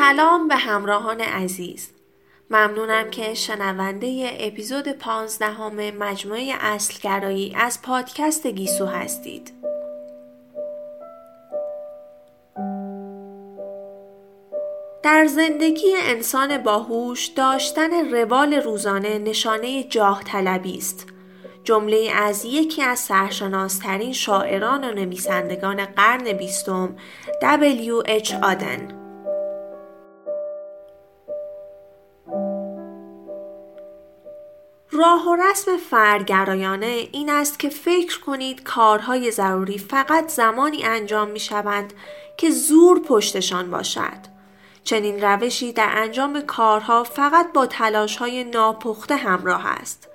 سلام به همراهان عزیز. ممنونم که شنونده اپیزود پانزدهم مجموعه اصلگرایی از پادکست گیسو هستید. در زندگی انسان باهوش داشتن روال روزانه نشانه جاه طلبی است. جمله از یکی از سرشناسترین شاعران و نویسندگان قرن بیستم W.H. آدن راه و رسم فرگرایانه این است که فکر کنید کارهای ضروری فقط زمانی انجام می شوند که زور پشتشان باشد. چنین روشی در انجام کارها فقط با تلاش های ناپخته همراه است.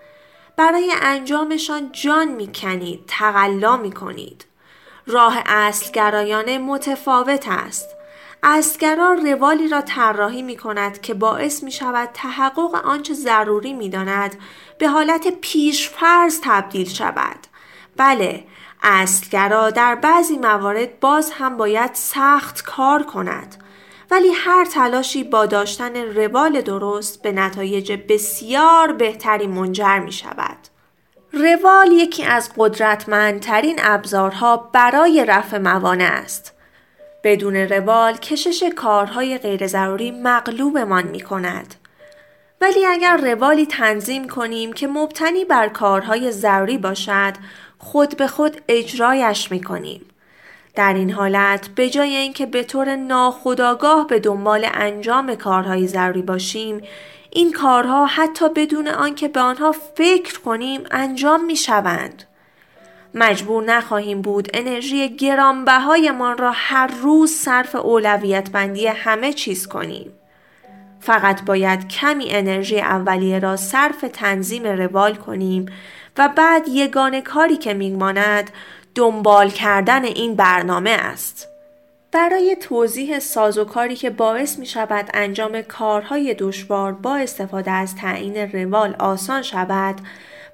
برای انجامشان جان می کنید، تقلا می کنید. راه اصلگرایانه متفاوت است. اصلگرا روالی را طراحی می کند که باعث می شود تحقق آنچه ضروری می داند به حالت پیشفرض تبدیل شود. بله، اصلگرا در بعضی موارد باز هم باید سخت کار کند. ولی هر تلاشی با داشتن روال درست به نتایج بسیار بهتری منجر می شود. روال یکی از قدرتمندترین ابزارها برای رفع موانع است. بدون روال کشش کارهای غیر ضروری مغلوبمان می کند. ولی اگر روالی تنظیم کنیم که مبتنی بر کارهای ضروری باشد خود به خود اجرایش می کنیم. در این حالت به جای اینکه به طور ناخودآگاه به دنبال انجام کارهای ضروری باشیم این کارها حتی بدون آنکه به آنها فکر کنیم انجام می شوند. مجبور نخواهیم بود انرژی گرانبهایمان را هر روز صرف اولویت بندی همه چیز کنیم. فقط باید کمی انرژی اولیه را صرف تنظیم روال کنیم و بعد یگانه کاری که میماند دنبال کردن این برنامه است. برای توضیح سازوکاری که باعث می شود انجام کارهای دشوار با استفاده از تعیین روال آسان شود،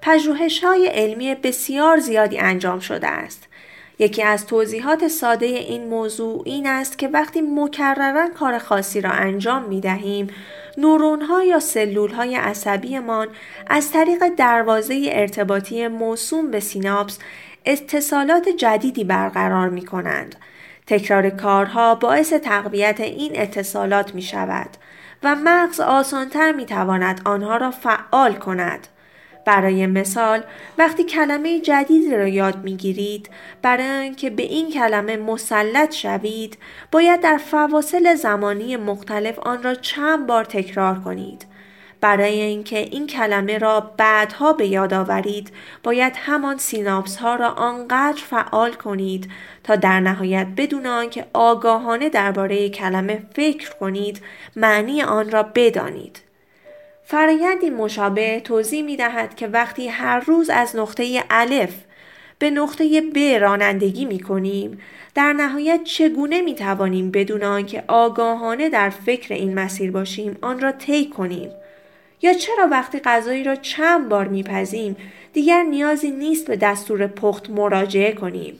پژوهش های علمی بسیار زیادی انجام شده است. یکی از توضیحات ساده این موضوع این است که وقتی مکررا کار خاصی را انجام می دهیم، نورون ها یا سلول های عصبیمان از طریق دروازه ارتباطی موسوم به سیناپس اتصالات جدیدی برقرار می کنند. تکرار کارها باعث تقویت این اتصالات می شود و مغز آسانتر می تواند آنها را فعال کند. برای مثال وقتی کلمه جدید را یاد می گیرید برای اینکه به این کلمه مسلط شوید باید در فواصل زمانی مختلف آن را چند بار تکرار کنید. برای اینکه این کلمه را بعدها به یاد آورید باید همان سیناپس ها را آنقدر فعال کنید تا در نهایت بدون آنکه آگاهانه درباره کلمه فکر کنید معنی آن را بدانید. فرایندی مشابه توضیح می دهد که وقتی هر روز از نقطه الف به نقطه ب رانندگی می کنیم در نهایت چگونه می توانیم بدون آنکه آگاهانه در فکر این مسیر باشیم آن را طی کنیم یا چرا وقتی غذایی را چند بار میپزیم دیگر نیازی نیست به دستور پخت مراجعه کنیم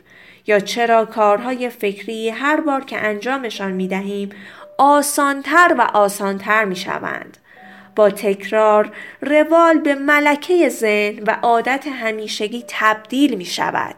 یا چرا کارهای فکری هر بار که انجامشان می دهیم آسانتر و آسانتر می شوند. با تکرار روال به ملکه ذهن و عادت همیشگی تبدیل می شود.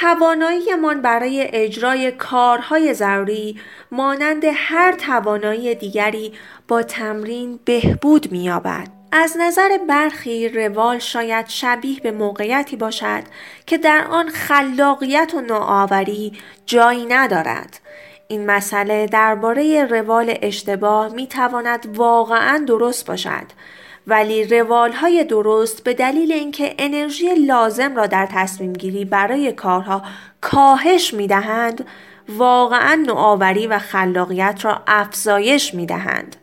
تواناییمان برای اجرای کارهای ضروری مانند هر توانایی دیگری با تمرین بهبود می‌یابد. از نظر برخی روال شاید شبیه به موقعیتی باشد که در آن خلاقیت و نوآوری جایی ندارد. این مسئله درباره روال اشتباه می تواند واقعا درست باشد ولی روال های درست به دلیل اینکه انرژی لازم را در تصمیم گیری برای کارها کاهش می دهند واقعا نوآوری و خلاقیت را افزایش می دهند.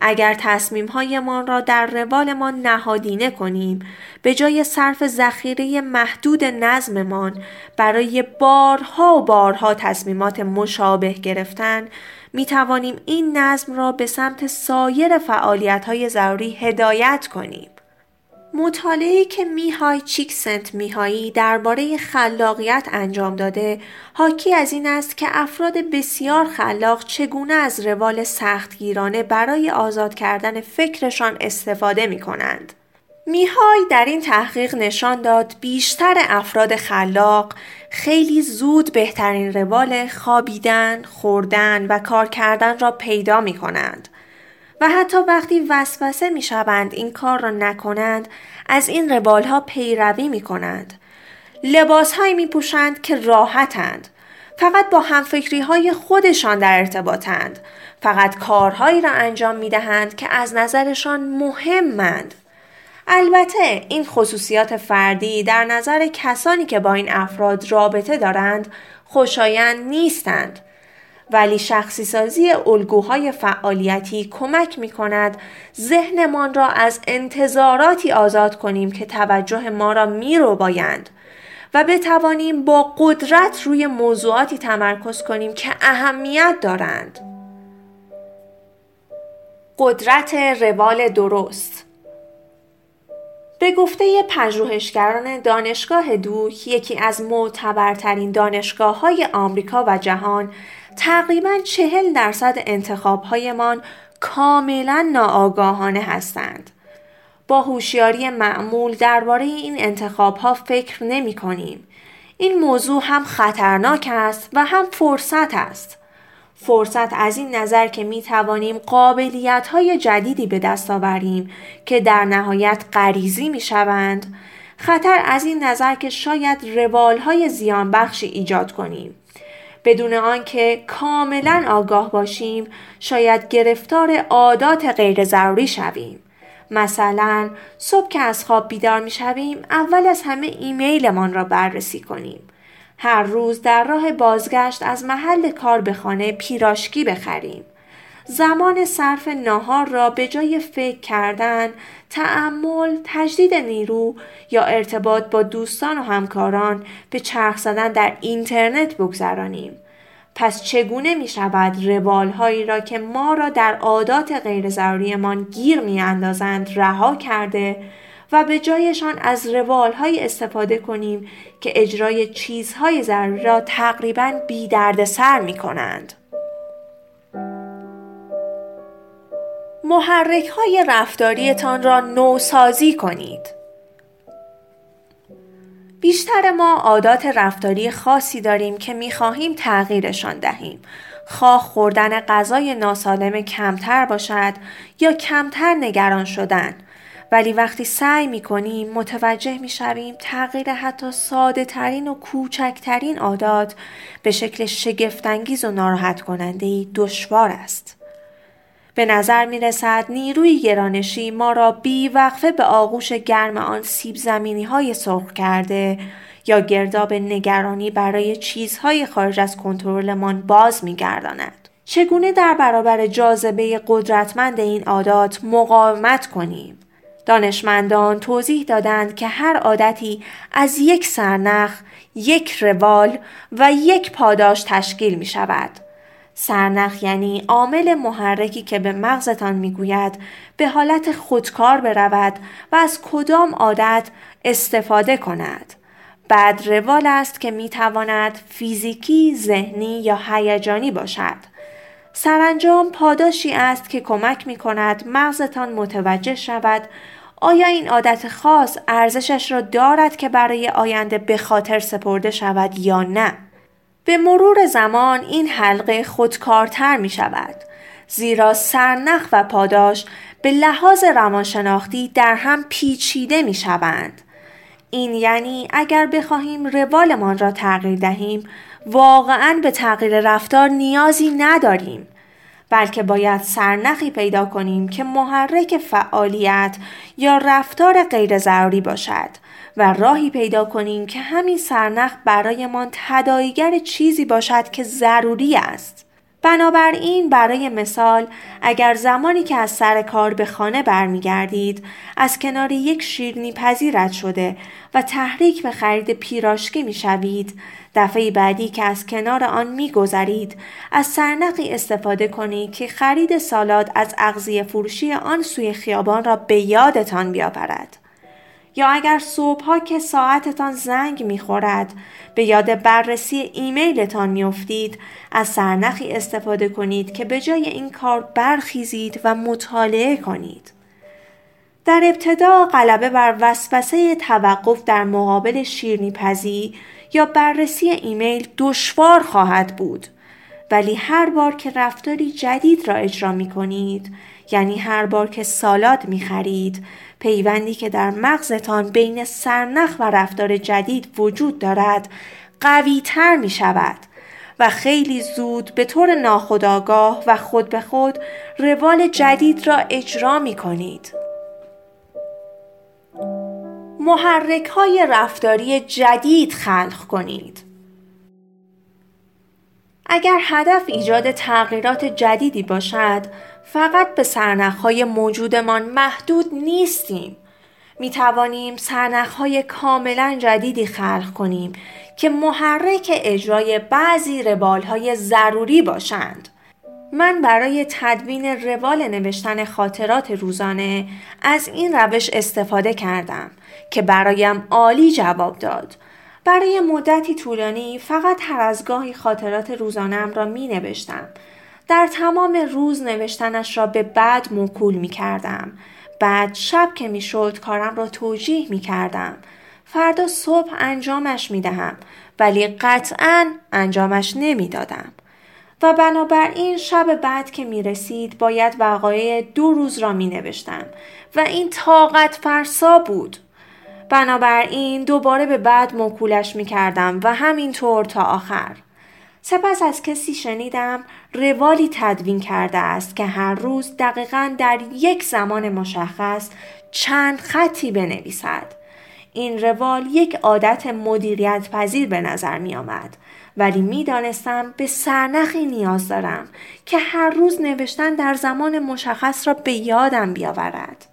اگر تصمیم هایمان را در روالمان نهادینه کنیم به جای صرف ذخیره محدود نظممان برای بارها و بارها تصمیمات مشابه گرفتن می توانیم این نظم را به سمت سایر فعالیت های ضروری هدایت کنیم. مطالعه‌ای که میهای چیکسنت میهایی درباره خلاقیت انجام داده حاکی از این است که افراد بسیار خلاق چگونه از روال سختگیرانه برای آزاد کردن فکرشان استفاده می کنند. میهای در این تحقیق نشان داد بیشتر افراد خلاق خیلی زود بهترین روال خوابیدن، خوردن و کار کردن را پیدا می کنند. و حتی وقتی وسوسه می شوند این کار را نکنند از این روال ها پیروی می کنند. لباس هایی می پوشند که راحتند. فقط با همفکری های خودشان در ارتباطند. فقط کارهایی را انجام می دهند که از نظرشان مهمند. البته این خصوصیات فردی در نظر کسانی که با این افراد رابطه دارند خوشایند نیستند ولی شخصی سازی الگوهای فعالیتی کمک می کند ذهنمان را از انتظاراتی آزاد کنیم که توجه ما را می رو بایند و بتوانیم با قدرت روی موضوعاتی تمرکز کنیم که اهمیت دارند. قدرت روال درست به گفته پژوهشگران دانشگاه دوک یکی از معتبرترین دانشگاه های آمریکا و جهان تقریبا چهل درصد انتخابهایمان کاملا ناآگاهانه هستند. با هوشیاری معمول درباره این انتخاب ها فکر نمی کنیم. این موضوع هم خطرناک است و هم فرصت است. فرصت از این نظر که می توانیم قابلیت های جدیدی به دست آوریم که در نهایت غریزی می شوند. خطر از این نظر که شاید روال های زیان بخشی ایجاد کنیم. بدون آنکه کاملا آگاه باشیم شاید گرفتار عادات غیر ضروری شویم. مثلا صبح که از خواب بیدار می شویم اول از همه ایمیلمان را بررسی کنیم. هر روز در راه بازگشت از محل کار به خانه پیراشکی بخریم. زمان صرف ناهار را به جای فکر کردن، تعمل، تجدید نیرو یا ارتباط با دوستان و همکاران به چرخ زدن در اینترنت بگذرانیم. پس چگونه می شود روال هایی را که ما را در عادات غیر ضروریمان گیر می اندازند رها کرده و به جایشان از روال های استفاده کنیم که اجرای چیزهای ضروری را تقریبا بی درد سر می کنند. محرک های رفتاریتان را نوسازی کنید. بیشتر ما عادات رفتاری خاصی داریم که می‌خواهیم تغییرشان دهیم. خواه خوردن غذای ناسالم کمتر باشد یا کمتر نگران شدن. ولی وقتی سعی می کنیم متوجه می شویم تغییر حتی ساده ترین و کوچکترین عادات به شکل شگفتانگیز و ناراحت کننده دشوار است. به نظر می رسد نیروی گرانشی ما را بی وقفه به آغوش گرم آن سیب زمینی های سرخ کرده یا گرداب نگرانی برای چیزهای خارج از کنترلمان باز می گرداند. چگونه در برابر جاذبه قدرتمند این عادات مقاومت کنیم؟ دانشمندان توضیح دادند که هر عادتی از یک سرنخ، یک روال و یک پاداش تشکیل می شود. سرنخ یعنی عامل محرکی که به مغزتان می‌گوید به حالت خودکار برود و از کدام عادت استفاده کند. بعد روال است که می‌تواند فیزیکی، ذهنی یا هیجانی باشد. سرانجام پاداشی است که کمک می کند مغزتان متوجه شود آیا این عادت خاص ارزشش را دارد که برای آینده به خاطر سپرده شود یا نه؟ به مرور زمان این حلقه خودکارتر می شود زیرا سرنخ و پاداش به لحاظ روانشناختی در هم پیچیده می شوند. این یعنی اگر بخواهیم روالمان را تغییر دهیم واقعا به تغییر رفتار نیازی نداریم بلکه باید سرنخی پیدا کنیم که محرک فعالیت یا رفتار غیر ضروری باشد و راهی پیدا کنیم که همین سرنخ برایمان تداییگر چیزی باشد که ضروری است. بنابراین برای مثال اگر زمانی که از سر کار به خانه برمیگردید از کنار یک شیرنی پذیرت شده و تحریک به خرید پیراشکی می‌شوید دفعه بعدی که از کنار آن میگذرید از سرنقی استفاده کنید که خرید سالاد از اغذیه فروشی آن سوی خیابان را به یادتان بیاورد یا اگر صبحها که ساعتتان زنگ می‌خورد به یاد بررسی ایمیلتان میافتید از سرنخی استفاده کنید که به جای این کار برخیزید و مطالعه کنید. در ابتدا غلبه بر وسوسه توقف در مقابل شیرنیپزی یا بررسی ایمیل دشوار خواهد بود. ولی هر بار که رفتاری جدید را اجرا می کنید یعنی هر بار که سالاد می خرید پیوندی که در مغزتان بین سرنخ و رفتار جدید وجود دارد قوی تر می شود و خیلی زود به طور ناخودآگاه و خود به خود روال جدید را اجرا می کنید. محرک های رفتاری جدید خلق کنید. اگر هدف ایجاد تغییرات جدیدی باشد فقط به سرنخهای موجودمان محدود نیستیم. می توانیم سرنخهای کاملا جدیدی خلق کنیم که محرک اجرای بعضی روالهای ضروری باشند. من برای تدوین روال نوشتن خاطرات روزانه از این روش استفاده کردم که برایم عالی جواب داد. برای مدتی طولانی فقط هر از گاهی خاطرات روزانم را می نوشتم. در تمام روز نوشتنش را به بعد موکول می کردم. بعد شب که می شد کارم را توجیه می کردم. فردا صبح انجامش می دهم ولی قطعا انجامش نمی دادم. و بنابراین شب بعد که می رسید باید وقایع دو روز را می نوشتم و این طاقت فرسا بود. بنابراین دوباره به بعد موکولش می کردم و همینطور تا آخر. سپس از کسی شنیدم روالی تدوین کرده است که هر روز دقیقا در یک زمان مشخص چند خطی بنویسد. این روال یک عادت مدیریت پذیر به نظر می آمد ولی می دانستم به سرنخی نیاز دارم که هر روز نوشتن در زمان مشخص را به یادم بیاورد.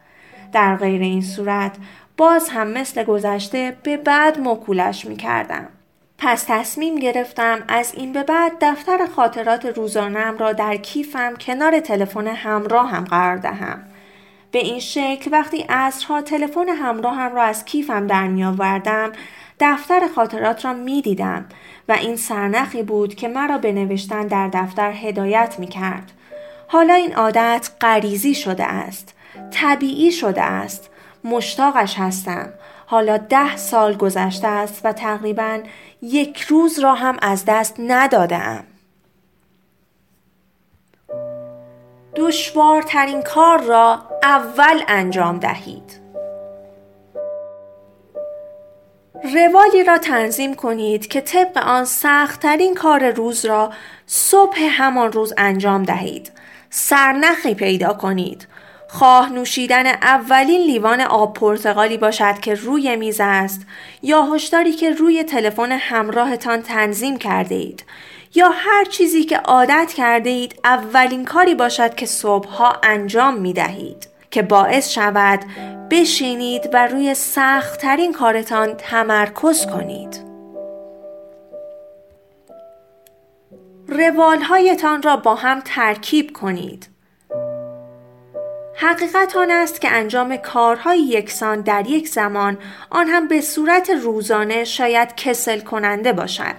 در غیر این صورت باز هم مثل گذشته به بعد مکولش می کردم. پس تصمیم گرفتم از این به بعد دفتر خاطرات روزانم را در کیفم کنار تلفن همراه هم قرار دهم. به این شکل وقتی عصرها تلفن همراهم را از کیفم در می آوردم دفتر خاطرات را می دیدم و این سرنخی بود که مرا به نوشتن در دفتر هدایت می کرد. حالا این عادت غریزی شده است. طبیعی شده است. مشتاقش هستم. حالا ده سال گذشته است و تقریبا یک روز را هم از دست ندادم. دشوارترین کار را اول انجام دهید. روالی را تنظیم کنید که طبق آن سختترین کار روز را صبح همان روز انجام دهید. سرنخی پیدا کنید. خواه نوشیدن اولین لیوان آب پرتغالی باشد که روی میز است یا هشداری که روی تلفن همراهتان تنظیم کرده اید یا هر چیزی که عادت کرده اید اولین کاری باشد که صبحها انجام می دهید که باعث شود بشینید و روی سختترین کارتان تمرکز کنید. روالهایتان را با هم ترکیب کنید. حقیقت آن است که انجام کارهای یکسان در یک زمان آن هم به صورت روزانه شاید کسل کننده باشد.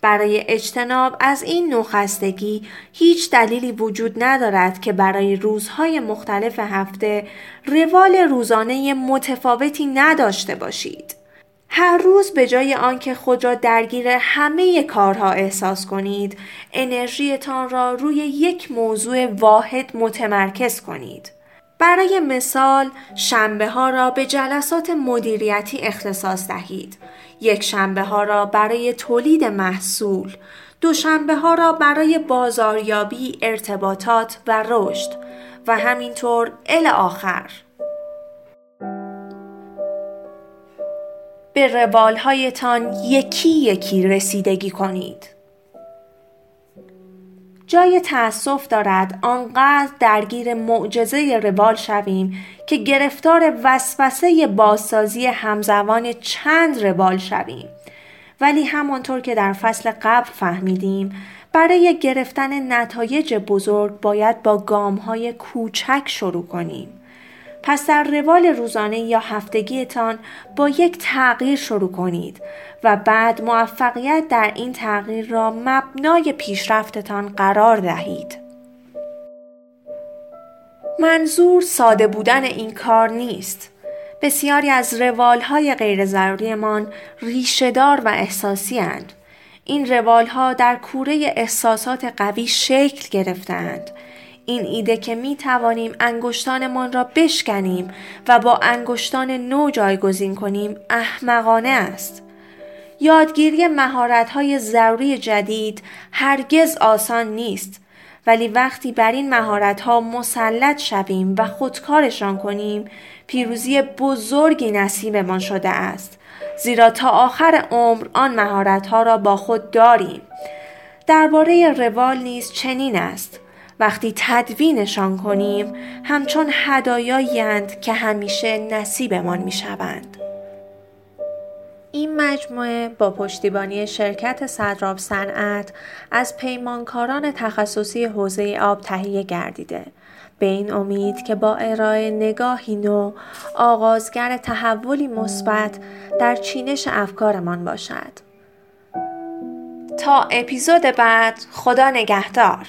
برای اجتناب از این نوع خستگی هیچ دلیلی وجود ندارد که برای روزهای مختلف هفته روال روزانه متفاوتی نداشته باشید. هر روز به جای آنکه خود را درگیر همه کارها احساس کنید، انرژیتان را روی یک موضوع واحد متمرکز کنید. برای مثال شنبه ها را به جلسات مدیریتی اختصاص دهید. یک شنبه ها را برای تولید محصول، دوشنبه ها را برای بازاریابی، ارتباطات و رشد و همینطور ال آخر. به روالهایتان یکی یکی رسیدگی کنید. جای تأسف دارد آنقدر درگیر معجزه روال شویم که گرفتار وسوسه بازسازی همزمان چند روال شویم. ولی همانطور که در فصل قبل فهمیدیم برای گرفتن نتایج بزرگ باید با گام های کوچک شروع کنیم. پس در روال روزانه یا هفتگیتان با یک تغییر شروع کنید و بعد موفقیت در این تغییر را مبنای پیشرفتتان قرار دهید. منظور ساده بودن این کار نیست. بسیاری از روالهای غیر ضروریمان ریشهدار و احساسی هند. این روالها در کوره احساسات قوی شکل گرفتند. این ایده که می توانیم انگشتانمان را بشکنیم و با انگشتان نو جایگزین کنیم احمقانه است. یادگیری مهارت‌های ضروری جدید هرگز آسان نیست ولی وقتی بر این مهارت‌ها مسلط شویم و خودکارشان کنیم پیروزی بزرگی نصیبمان شده است. زیرا تا آخر عمر آن مهارت‌ها را با خود داریم. درباره روال نیز چنین است. وقتی تدوینشان کنیم همچون هدایایند که همیشه نصیبمان می‌شوند. این مجموعه با پشتیبانی شرکت صدراب صنعت از پیمانکاران تخصصی حوزه آب تهیه گردیده. به این امید که با ارائه نگاهی نو آغازگر تحولی مثبت در چینش افکارمان باشد. تا اپیزود بعد خدا نگهدار.